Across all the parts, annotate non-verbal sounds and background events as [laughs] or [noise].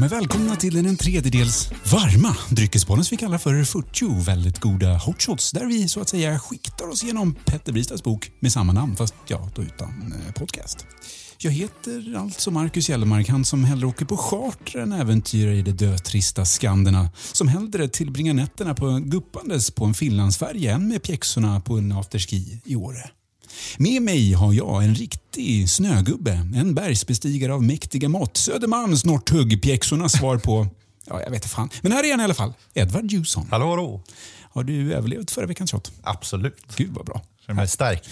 men välkomna till den en tredjedels varma dryckesbollen som vi kallar för 40 väldigt goda hotshots där vi så att säga skiktar oss genom Petter Bristads bok med samma namn fast ja, då utan eh, podcast. Jag heter alltså Marcus Gällemark, han som hellre åker på charter än äventyrar i de dötrista Skanderna. Som hellre tillbringar nätterna på guppandes på en Finlandsfärja än med pjäxorna på en afterski i Åre. Med mig har jag en riktig snögubbe, en bergsbestigare av mäktiga mått. Södermalms Northugg, pjäxornas svar på... [laughs] Ja, jag vet inte fan. Men här är han i alla fall. Edvard Jusson. Hallå, hallå. Har du överlevt förra veckans shot? Absolut. Gud vad bra. Känner mig stärkt.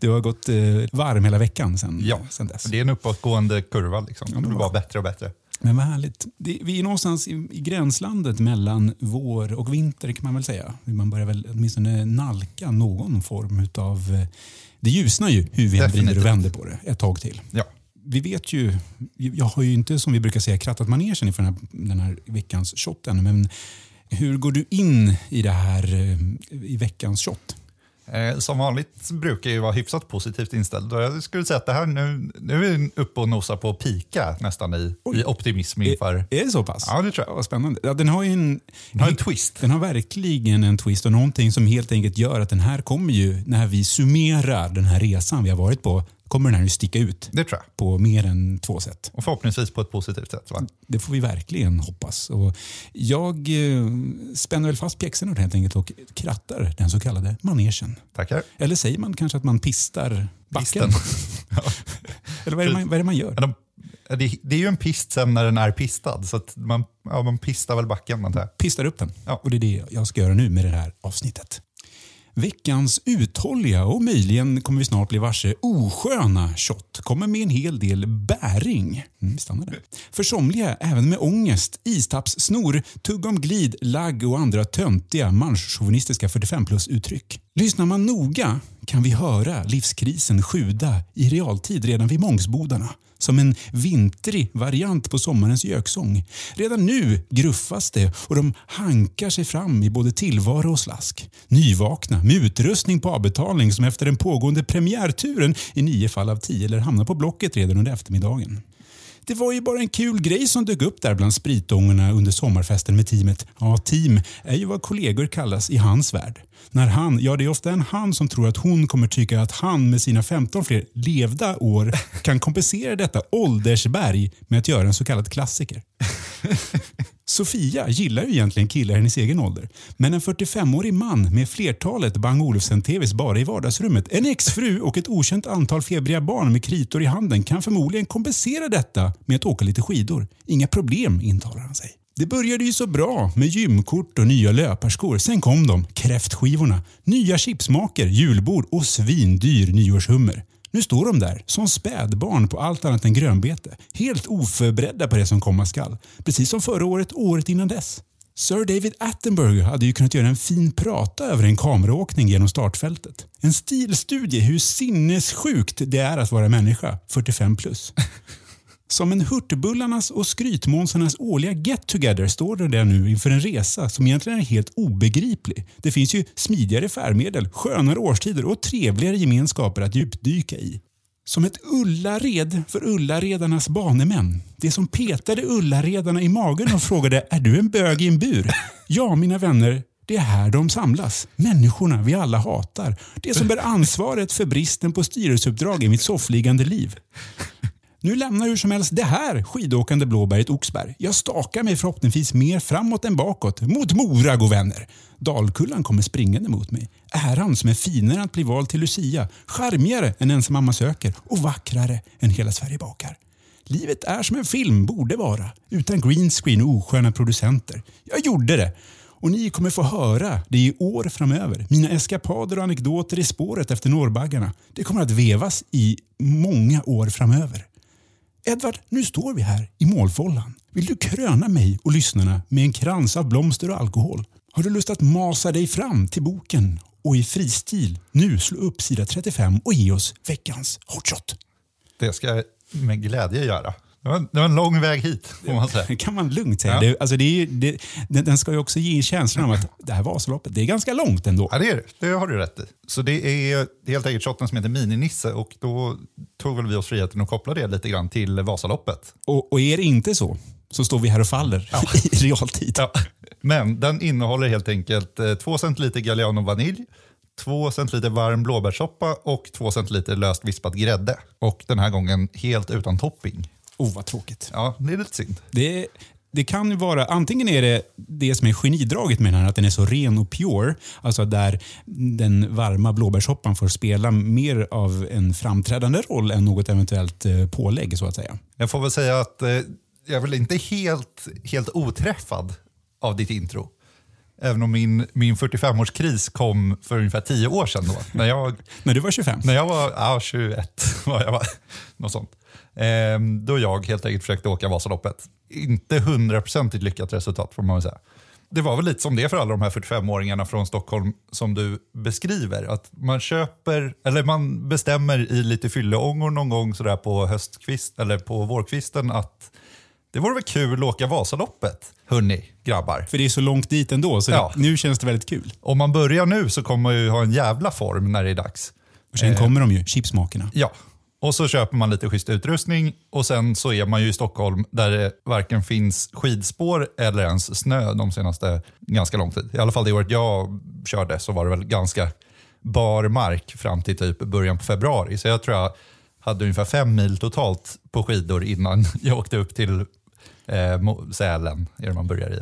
Du har gått eh, varm hela veckan sen, Ja, sen dess. det är en uppåtgående kurva. Liksom. men det blir bara bättre och bättre. Men vad härligt. Det, vi är någonstans i, i gränslandet mellan vår och vinter kan man väl säga. Man börjar väl åtminstone nalka någon form utav... eh, Det ljusnar ju hur vi än vrider och vänder på det ett tag till. Ja. Vi vet ju, jag har ju inte som vi brukar säga krattat manegen inför den här, den här veckans shot ännu, men hur går du in i det här eh, i veckans shot? Eh, som vanligt brukar jag ju vara hyfsat positivt inställd. Och jag skulle säga att det här nu, nu är vi uppe och nosar på pika nästan i, i optimism inför... Är, är det så pass? Ja, det tror jag. Vad spännande. Ja, den har ju en, Den har en twist. Den har verkligen en twist och någonting som helt enkelt gör att den här kommer ju, när vi summerar den här resan vi har varit på, kommer den här ju sticka ut Det tror jag. på mer än två sätt. Och förhoppningsvis på ett positivt sätt. Va? Det får vi verkligen hoppas. Och jag eh, spänner väl fast pjäxorna helt enkelt och krattar den så kallade manegen. Tackar. Eller säger man kanske att man pistar backen? [laughs] Eller vad är, man, vad är det man gör? Ja, de, det, det är ju en pist sen när den är pistad. Så att man, ja, man pistar väl backen antar jag. Pistar upp den. Ja. Och det är det jag ska göra nu med det här avsnittet. Veckans uthålliga och möjligen kommer vi snart bli varse osköna shot kommer med en hel del bäring. Mm, stannar där. För somliga även med ångest, istappssnor, tugg om glid, lagg och andra töntiga manschauvinistiska 45 plus-uttryck. Lyssnar man noga kan vi höra livskrisen sjuda i realtid redan vid Mångsbodarna som en vintrig variant på sommarens göksång. Redan nu gruffas det och de hankar sig fram i både tillvaro och slask. Nyvakna med utrustning på avbetalning som efter den pågående premiärturen i nio fall av tio eller hamnar på Blocket redan under eftermiddagen. Det var ju bara en kul grej som dök upp där bland spritångorna under sommarfesten med teamet. Ja, team är ju vad kollegor kallas i hans värld. När han, ja det är ofta en han som tror att hon kommer tycka att han med sina 15 fler levda år kan kompensera detta åldersberg med att göra en så kallad klassiker. [laughs] Sofia gillar ju egentligen killar i hennes egen ålder. Men en 45-årig man med flertalet Bang Olufsen-TVs bara i vardagsrummet, en exfru och ett okänt antal febriga barn med kritor i handen kan förmodligen kompensera detta med att åka lite skidor. Inga problem, intalar han sig. Det började ju så bra med gymkort och nya löparskor. Sen kom de, kräftskivorna, nya chipsmaker, julbord och svindyr nyårshummer. Nu står de där som spädbarn på allt annat än grönbete. Helt oförberedda på det som komma skall. Precis som förra året och året innan dess. Sir David Attenborough hade ju kunnat göra en fin prata över en kameraåkning genom startfältet. En stilstudie hur sinnessjukt det är att vara människa, 45 plus. [laughs] Som en Hurtbullarnas och Skrytmånsarnas årliga get-together står det där nu inför en resa som egentligen är helt obegriplig. Det finns ju smidigare färdmedel, skönare årstider och trevligare gemenskaper att djupdyka i. Som ett Ullared för Ullaredarnas banemän. Det som petade Ullaredarna i magen och frågade “Är du en bög i en bur?” Ja, mina vänner, det är här de samlas. Människorna vi alla hatar. Det som bär ansvaret för bristen på styrelseuppdrag i mitt soffliggande liv. Nu lämnar hur som helst det här skidåkande blåberget Oxberg. Jag stakar mig förhoppningsvis mer framåt än bakåt. Mot Mora, god vänner! Dalkullan kommer springande mot mig. Äran som är finare än att bli vald till Lucia, charmigare än ens mamma söker och vackrare än hela Sverige bakar. Livet är som en film borde vara, utan greenscreen och osköna producenter. Jag gjorde det! Och ni kommer få höra det i år framöver. Mina eskapader och anekdoter i spåret efter norrbaggarna. Det kommer att vevas i många år framöver. Edvard, nu står vi här i målfållan. Vill du kröna mig och lyssnarna med en krans av blomster och alkohol? Har du lust att masa dig fram till boken och i fristil nu slå upp sida 35 och ge oss veckans hotshot? Det ska jag med glädje göra. Det var, det var en lång väg hit, får man säga. Det kan man lugnt säga. Ja. Det, alltså det är, det, den, ska ju också ge känslan av att det här Vasaloppet, det är ganska långt ändå. Ja, det är det. Det har du rätt i. Så det är helt enkelt shotten som heter Mininisse och då tog väl vi oss friheten att koppla det lite grann till Vasaloppet. Och, och är det inte så, så står vi här och faller [laughs] i realtid. Ja. Men den innehåller helt enkelt eh, 2 centiliter Galliano vanilj, 2 centiliter varm blåbärssoppa och 2 centiliter löst vispad grädde. Och den här gången helt utan topping. Oh, vad tråkigt. Ja, det är lite synd. Det, det kan ju vara, antingen är det det som är genidraget med den här, att den är så ren och pure, alltså där den varma blåbärssoppan får spela mer av en framträdande roll än något eventuellt eh, pålägg så att säga. Jag får väl säga att eh, jag är väl inte helt, helt oträffad av ditt intro. Även om min, min 45-årskris kom för ungefär 10 år sedan då. När jag, När du var 25? när jag var ja, 21, [laughs] var jag var, något sånt. Ehm, då jag helt enkelt försökte åka Vasaloppet. Inte hundraprocentigt lyckat resultat får man väl säga. Det var väl lite som det för alla de här 45-åringarna från Stockholm som du beskriver. Att man köper, eller man bestämmer i lite fylleångor någon gång sådär på höstkvist eller på vårkvisten att det vore väl kul att åka Vasaloppet, hörni, grabbar. För det är så långt dit ändå, så Ja. nu känns det väldigt kul. Om man börjar nu så kommer man ju ha en jävla form när det är dags. Och sen kommer de ju, chipsmakerna. Ja, och så köper man lite schysst utrustning och sen så är man ju i Stockholm där det varken finns skidspår eller ens snö de senaste ganska lång tid. I alla fall det året jag körde så var det väl ganska bar mark fram till typ början på februari. Så jag tror jag hade ungefär fem mil totalt på skidor innan [laughs] jag åkte upp till eh, Sälen, är det man börjar i.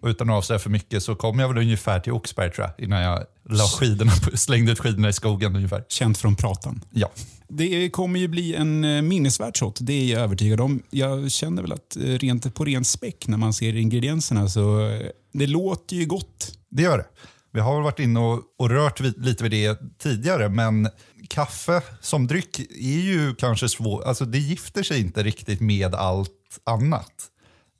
Och utan att avslöja för mycket så kom jag väl ungefär till Oxberg tror jag, innan jag la skidorna slängde ut skidorna i skogen ungefär. Känt från pratan. Ja, Det kommer ju bli en eh, minnesvärd shot, det är jag övertygad om. Jag känner väl att eh, rent på ren späck när man ser ingredienserna så eh, det låter ju gott. Det gör det. Vi har väl varit inne och, och rört vid, lite vid det tidigare, men kaffe som dryck är ju kanske svårt. Alltså det gifter sig inte riktigt med allt annat.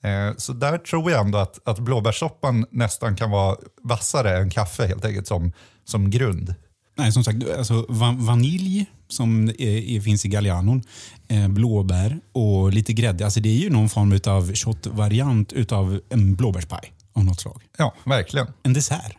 Eh, så där tror jag ändå att, att blåbärssoppan nästan kan vara vassare än kaffe helt enkelt som, som grund. Nej, som sagt, alltså va- vanilj som är, är, finns i Gallianon, eh, blåbär och lite grädde. Alltså det är ju någon form av shot-variant utav en blåbärspaj av något slag. Ja, verkligen. En dessert.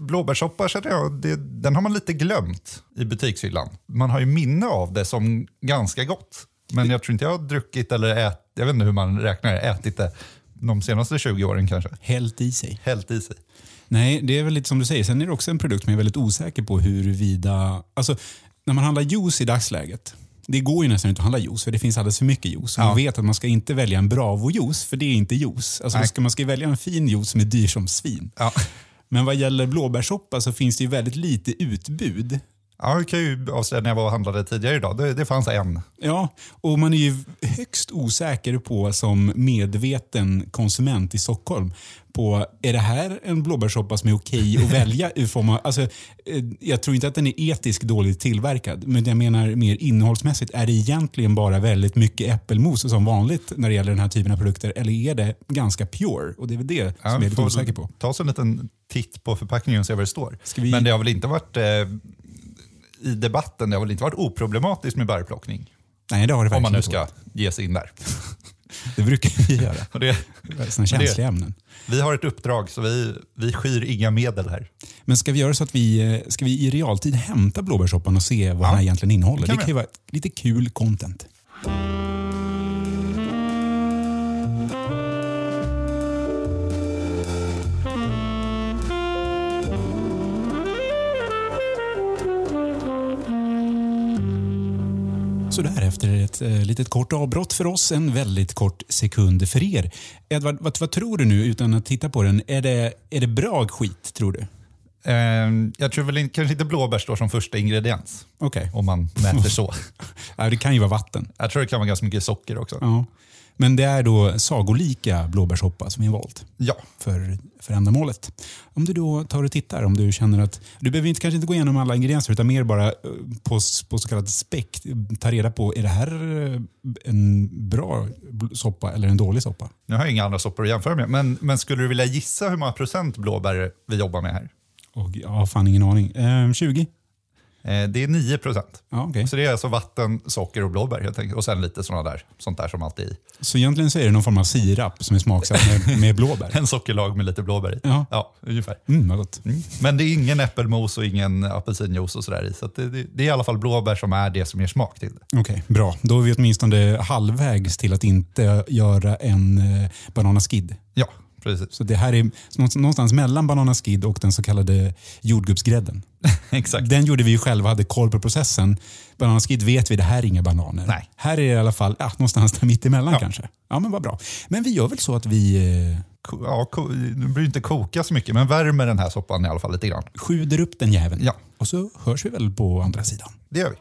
Blåbärssoppa känner jag, det, den har man lite glömt i butikshyllan. Man har ju minne av det som ganska gott. Men jag tror inte jag har druckit eller ätit, jag vet inte hur man räknar ätit det de senaste 20 åren kanske. Hällt i sig. Hällt i sig. Nej, det är väl lite som du säger. Sen är det också en produkt som jag är väldigt osäker på huruvida... Alltså, när man handlar juice i dagsläget, det går ju nästan inte att handla juice för det finns alldeles för mycket juice. Och Man vet att man ska inte välja en Bravo-juice för det är inte juice. Alltså, Nej. ska man ska välja en fin juice som är dyr som svin. Ja. Men vad gäller blåbärssoppa så finns det ju väldigt lite utbud. Ja, jag kan ju avslöja när jag var och handlade tidigare idag. Det, det fanns en. Ja, och man är ju högst osäker på som medveten konsument i Stockholm på är det här en blåbärssoppa som är okej att välja ur form av, alltså, eh, Jag tror inte att den är etiskt dåligt tillverkad, men jag menar mer innehållsmässigt. Är det egentligen bara väldigt mycket äppelmos som vanligt när det gäller den här typen av produkter eller är det ganska pure? Och det är väl det som jag är lite osäker på. Ta oss en liten titt på förpackningen och se vad det står. Vi- Men det har väl inte varit eh, i debatten, det har väl inte varit oproblematiskt med bärplockning? Nej, det har det Om man nu verkligen ska ge sig in där. inte. Det brukar vi göra. [laughs] Och det, Sådana känsliga ämnen. vi har ett uppdrag så vi, vi skyr inga medel här. Men ska vi göra så att vi, eh, ska vi i realtid hämta blåbärssoppan och se vad den här egentligen innehåller? det Det kan kan, vi. ju vara lite kul content. Så där efter ett eh, litet kort avbrott för oss, en väldigt kort sekund för er. Edvard, vad, vad tror du nu utan att titta på den? Är det, är det bra skit, tror du? Eh, jag tror väl kanske inte blåbär står som första ingrediens, Okej. om man mäter så. [laughs] Ja, det kan ju vara vatten. Jag tror det kan vara ganska mycket socker också. Ja. Men det är då sagolika blåbärssoppa som är valt Ja, för, för ändamålet. Om du då tar och tittar, om du känner att du behöver inte, kanske inte gå igenom alla ingredienser utan mer bara eh, på, på så kallat späck ta reda på, är det här eh, en bra soppa eller en dålig soppa? nu har jag inga andra soppor att jämföra med, men, men skulle du vilja gissa hur många procent blåbär vi jobbar med här? Och jag har fan ingen aning. Eh, 20? Eh, det är 9 procent. Ja, okej. Så det är alltså vatten, socker och blåbär helt enkelt. Och sen lite sådana där, sånt där som alltid är i. Så egentligen så är det någon form av sirap som är smaksatt med, [laughs] med blåbär. En sockerlag med lite blåbär i. Ja. ja ungefär. Mm, vad gott. Mm. Men det är ingen äppelmos och ingen apelsinjuice och sådär i. Så det, det, det är i alla fall blåbär som är det som ger smak till det. Okej, bra. Då är vi åtminstone halvvägs till att inte göra en eh, bananaskid. Ja, precis. Så det här är någonstans- mellan bananaskid och den så kallade jordgubbsgrädden. [laughs] Exakt. Den gjorde vi ju själva, hade koll på processen. Bananaskid vet vi, det här är inga bananer. Nej. Här är det i alla fall ja, någonstans där mittemellan Ja. kanske. Ja, men vad bra. Men vi gör väl så att vi eh, Ja, det blir inte koka så mycket, men värmer den här soppan i alla fall lite grann. sjuder upp den jäveln. Ja. Och så hörs vi väl på andra sidan. Det gör vi.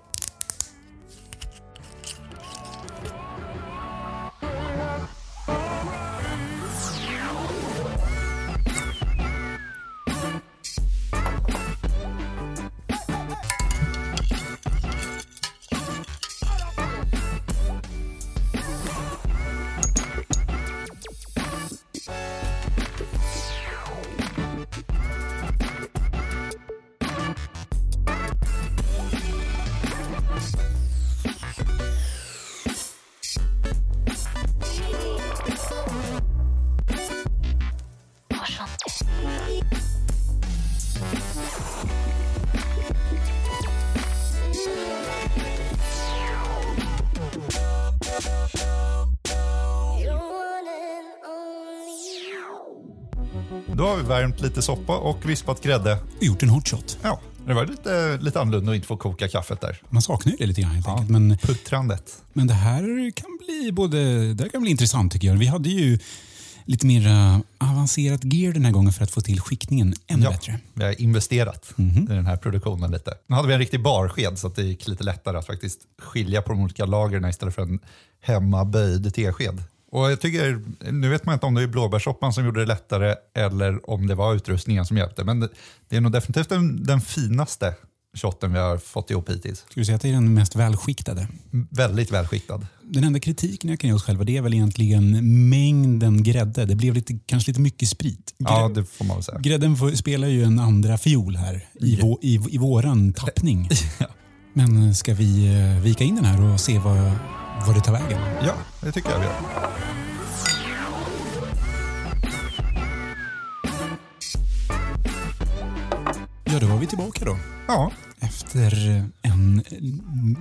Värmt lite soppa och vispat grädde. Gjort en hot shot. Ja, det var lite, lite annorlunda att inte få koka kaffet där. Man saknar ju det lite grann helt enkelt. Men, Puttrandet. men det här kan bli både det här kan bli intressant tycker jag. Vi hade ju lite mer eh, avancerat gear den här gången för att få till skickningen ännu Ja, bättre. vi har investerat i den här produktionen lite. Nu hade vi en riktig barsked så att det gick lite lättare att faktiskt skilja på de olika lagren istället för en hemmaböjd tesked. Och jag tycker, nu vet man inte om det är blåbärssoppan som gjorde det lättare eller om det var utrustningen som hjälpte. Men det, det är nog definitivt den, den finaste shotten vi har fått ihop hittills. Ska du säga att det är den mest välskiktade? Väldigt välskiktad. Den enda kritiken jag kan ge oss själva det är väl egentligen mängden grädde. Det blev lite, kanske lite mycket sprit. Ja, Grä- det får man väl säga. Grädden får, spelar ju en andra fiol här i, vå, i, i våran tappning. [laughs] Men ska vi eh, vika in den här och se vad, vad det tar vägen? Ja, det tycker jag vi gör. Ja, då var vi tillbaka då. Ja, Efter en,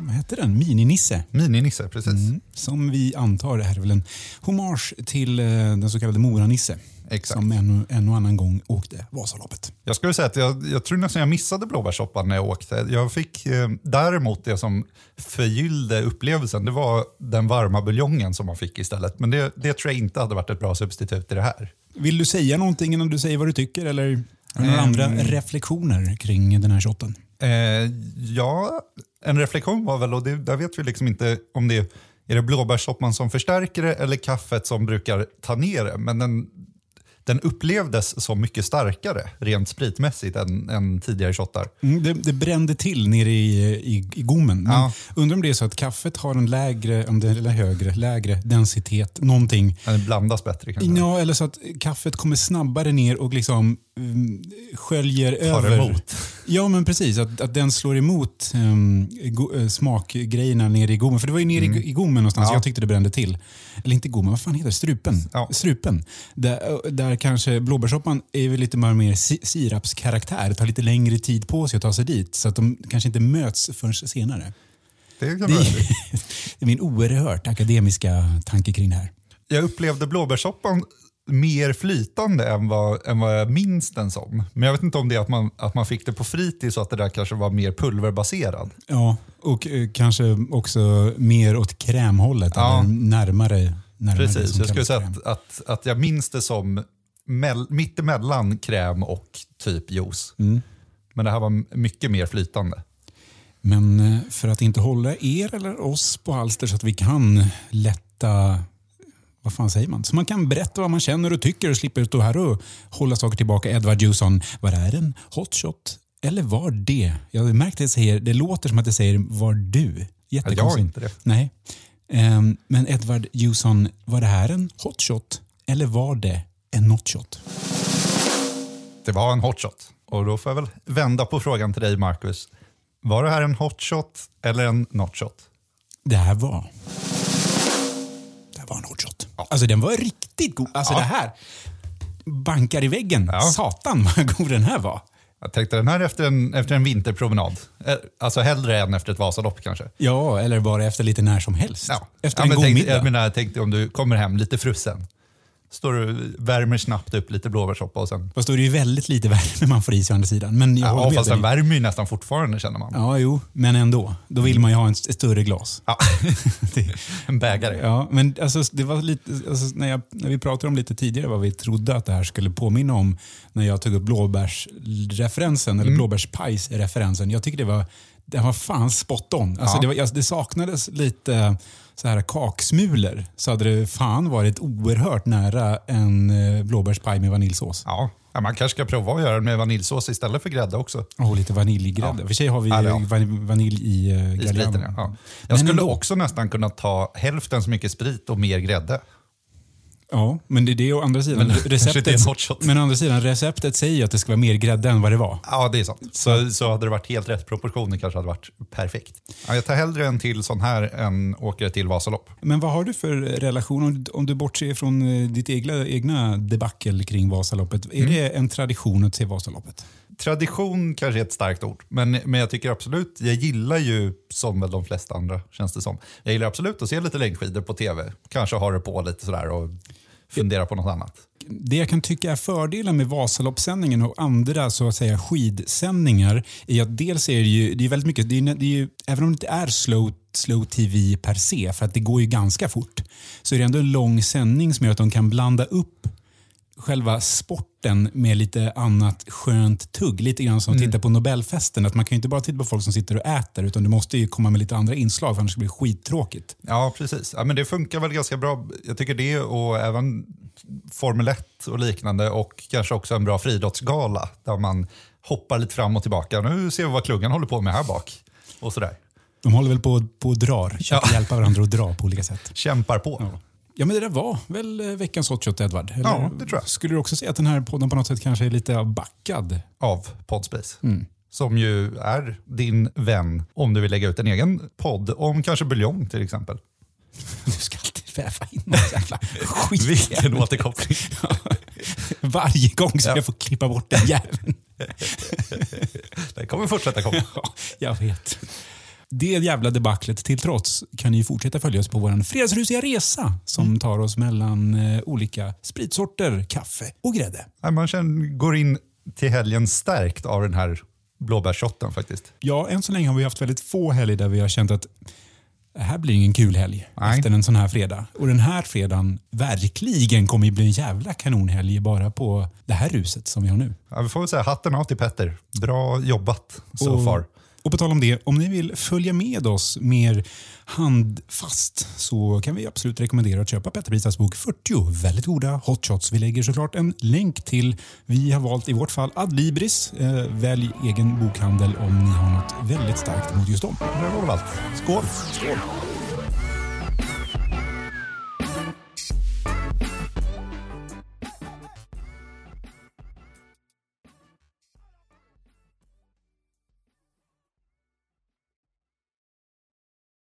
vad heter den, mininisse. mininisse, precis. Mm, som vi antar är väl en hommage till eh, den så kallade Moranisse. Exakt. Som en, en och annan gång åkte Vasaloppet. Jag skulle säga att jag, jag tror nästan jag missade blåbärssoppan när jag åkte. Jag fick eh, däremot det som förgyllde upplevelsen, det var den varma buljongen som man fick istället. Men det, det tror jag inte hade varit ett bra substitut i det här. Vill du säga någonting innan du säger vad du tycker eller har du några Ehm. andra reflektioner kring den här shotten? Eh, ja, en reflektion var väl, och det, där vet vi liksom inte om det är, är det blåbärssoppan som förstärker det eller kaffet som brukar ta ner det. Men den, den upplevdes som mycket starkare rent spritmässigt än, än tidigare shottar. Mm, det, det brände till nere i, i, i gommen. Men Ja. Undrar om det är så att kaffet har en lägre, om det är högre, lägre densitet, någonting. Den blandas bättre kanske. Ja, eller så att kaffet kommer snabbare ner och liksom sköljer Tar över. emot. Ja, men precis. Att, att den slår emot um, go, eh, smakgrejerna nere i gommen. För det var ju nere i, i gommen någonstans. Ja. Jag tyckte det brände till. Eller inte gommen, vad fan heter det? Strupen. Ja. Strupen. Där, där kanske blåbärssoppan är väl lite mer, mer si- sirapskaraktär. Det tar lite längre tid på sig att ta sig dit. Så att de kanske inte möts förrän senare. Det kan Det är, [laughs] det är min oerhört akademiska tanke kring det här. Jag upplevde blåbärssoppan mer flytande än vad, än vad jag minns den som. Men jag vet inte om det är att man, att man fick det på fritid så att det där kanske var mer pulverbaserad. Ja, och eh, kanske också mer åt krämhållet. Ja. Eller närmare, närmare det Precis, som jag skulle kallas säga kräm. att, att, att jag minns det som mell, mittemellan kräm och typ juice. Mm. Men det här var mycket mer flytande. Men eh, för att inte hålla er eller oss på halster så att vi kan lätta vad fan säger man? Så man kan berätta vad man känner och tycker och slipper stå här och hålla saker tillbaka. Edward Jusson, vad är en hotshot? Eller var det? Jag har märkt att jag säger, det låter som att jag säger var du. Jag har inte det. Nej. Ehm, men Edward Jusson, var det här en hotshot? Eller var det en notshot? Det var en hotshot. Och då får jag väl vända på frågan till dig Marcus. Var det här en hot shot eller en not shot? Det här var... Det här var en hotshot. Alltså den var riktigt god. Alltså Ja. det här bankar i väggen. Ja. Satan vad god den här var. Jag tänkte den här efter en, efter en vinterpromenad. Eh, Alltså hellre än efter ett Vasalopp kanske. Ja, eller bara efter lite när som helst. Ja. Efter ja, en god tänk, middag. Jag menar, jag tänkte om du kommer hem lite frusen. Står du värmer snabbt upp lite blåbärssoppa och sen... Fast då är det ju väldigt lite värme man får i sig å andra sidan. Men jag Ja, fast den värmer ju nästan fortfarande känner man. Ja, jo, men ändå. Då vill man ju ha en ett större glas. Ja. [laughs] En bägare. Ja, men alltså, det var lite, alltså, när, jag, när vi pratade om lite tidigare vad vi trodde att det här skulle påminna om när jag tog upp blåbärsreferensen, eller blåbärspajsreferensen. Jag tycker det var, det var fan spot on. Alltså, Ja. det, var, alltså, det saknades lite så här kaksmulor så hade det fan varit oerhört nära en eh, blåbärspaj med vaniljsås. Ja. ja, man kanske ska prova att göra den med vaniljsås istället för grädde också. Och lite vaniljgrädde. Ja. För sig har vi Ja, ja. van- vanilj i uh, Galliano. spriten, ja. Ja. Men Jag skulle ändå. också nästan kunna ta hälften så mycket sprit och mer grädde. Ja, men det är det å andra sidan. Men receptet, men å andra sidan, receptet säger ju att det ska vara mer grädde än vad det var. Ja, det är sant. Så, så hade det varit helt rätt proportioner kanske hade varit perfekt. Ja, jag tar hellre en till sån här än åker till Vasalopp. Men vad har du för relation, om, om du bortser från eh, ditt egna, egna debacle kring Vasaloppet? Är det en tradition att se Vasaloppet? Tradition kanske är ett starkt ord, men, men jag tycker absolut, jag gillar ju som väl de flesta andra känns det som. Jag gillar absolut att se lite längdskidor på tv. Kanske ha det på lite sådär och fundera på något annat. Det jag kan tycka är fördelen med Vasaloppssändningen och andra så att säga skidsändningar är att dels är det ju, det är väldigt mycket, det är, det är ju, även om det inte är slow, slow tv per se, för att det går ju ganska fort, så är det ändå en lång sändning som gör att de kan blanda upp själva sporten med lite annat skönt tugg. Lite grann som att titta på Nobelfesten. Att man kan ju inte bara titta på folk som sitter och äter utan du måste ju komma med lite andra inslag för annars blir det skittråkigt. Ja, precis. Ja, men det funkar väl ganska bra. Jag tycker det och även Formel 1 och liknande och kanske också en bra friidrottsgala där man hoppar lite fram och tillbaka. Nu ser vi vad klungan håller på med här bak. Och sådär. De håller väl på, på och drar, försöker Ja. hjälpa varandra att dra på olika sätt. Kämpar på. Ja. Ja, men det där var väl eh, veckans hot shot, Edvard? Eller Ja, det tror jag. Skulle du också säga att den här podden på något sätt kanske är lite backad? av Podspace. Mm. Som ju är din vän om du vill lägga ut en egen podd om kanske buljong till exempel. [laughs] Du ska alltid väva in någon jävla skit. Vilken återkoppling. [laughs] Varje gång ska Ja. jag få klippa bort den jäveln. [laughs] Det kommer fortsätta komma. Ja, jag vet. Det jävla debaclet till trots kan ni fortsätta följa oss på vår fredagsrusiga resa som tar oss mellan eh, olika spritsorter, kaffe och grädde. Man känner, går in till helgen stärkt av den här blåbärsshotten faktiskt. Ja, än så länge har vi haft väldigt få helger där vi har känt att det här blir ingen kul helg Nej. efter en sån här fredag. Och den här fredagen verkligen kommer ju bli en jävla kanonhelg bara på det här ruset som vi har nu. Ja, vi får väl säga hatten av till Petter. Bra jobbat so och, far. Och på tal om det, om ni vill följa med oss mer handfast så kan vi absolut rekommendera att köpa Petter Bristas bok 40 väldigt goda hotshots. Vi lägger såklart en länk till, vi har valt i vårt fall Adlibris. Eh, välj egen bokhandel om ni har något väldigt starkt emot just dem. Det var väl allt. Skål! Skål!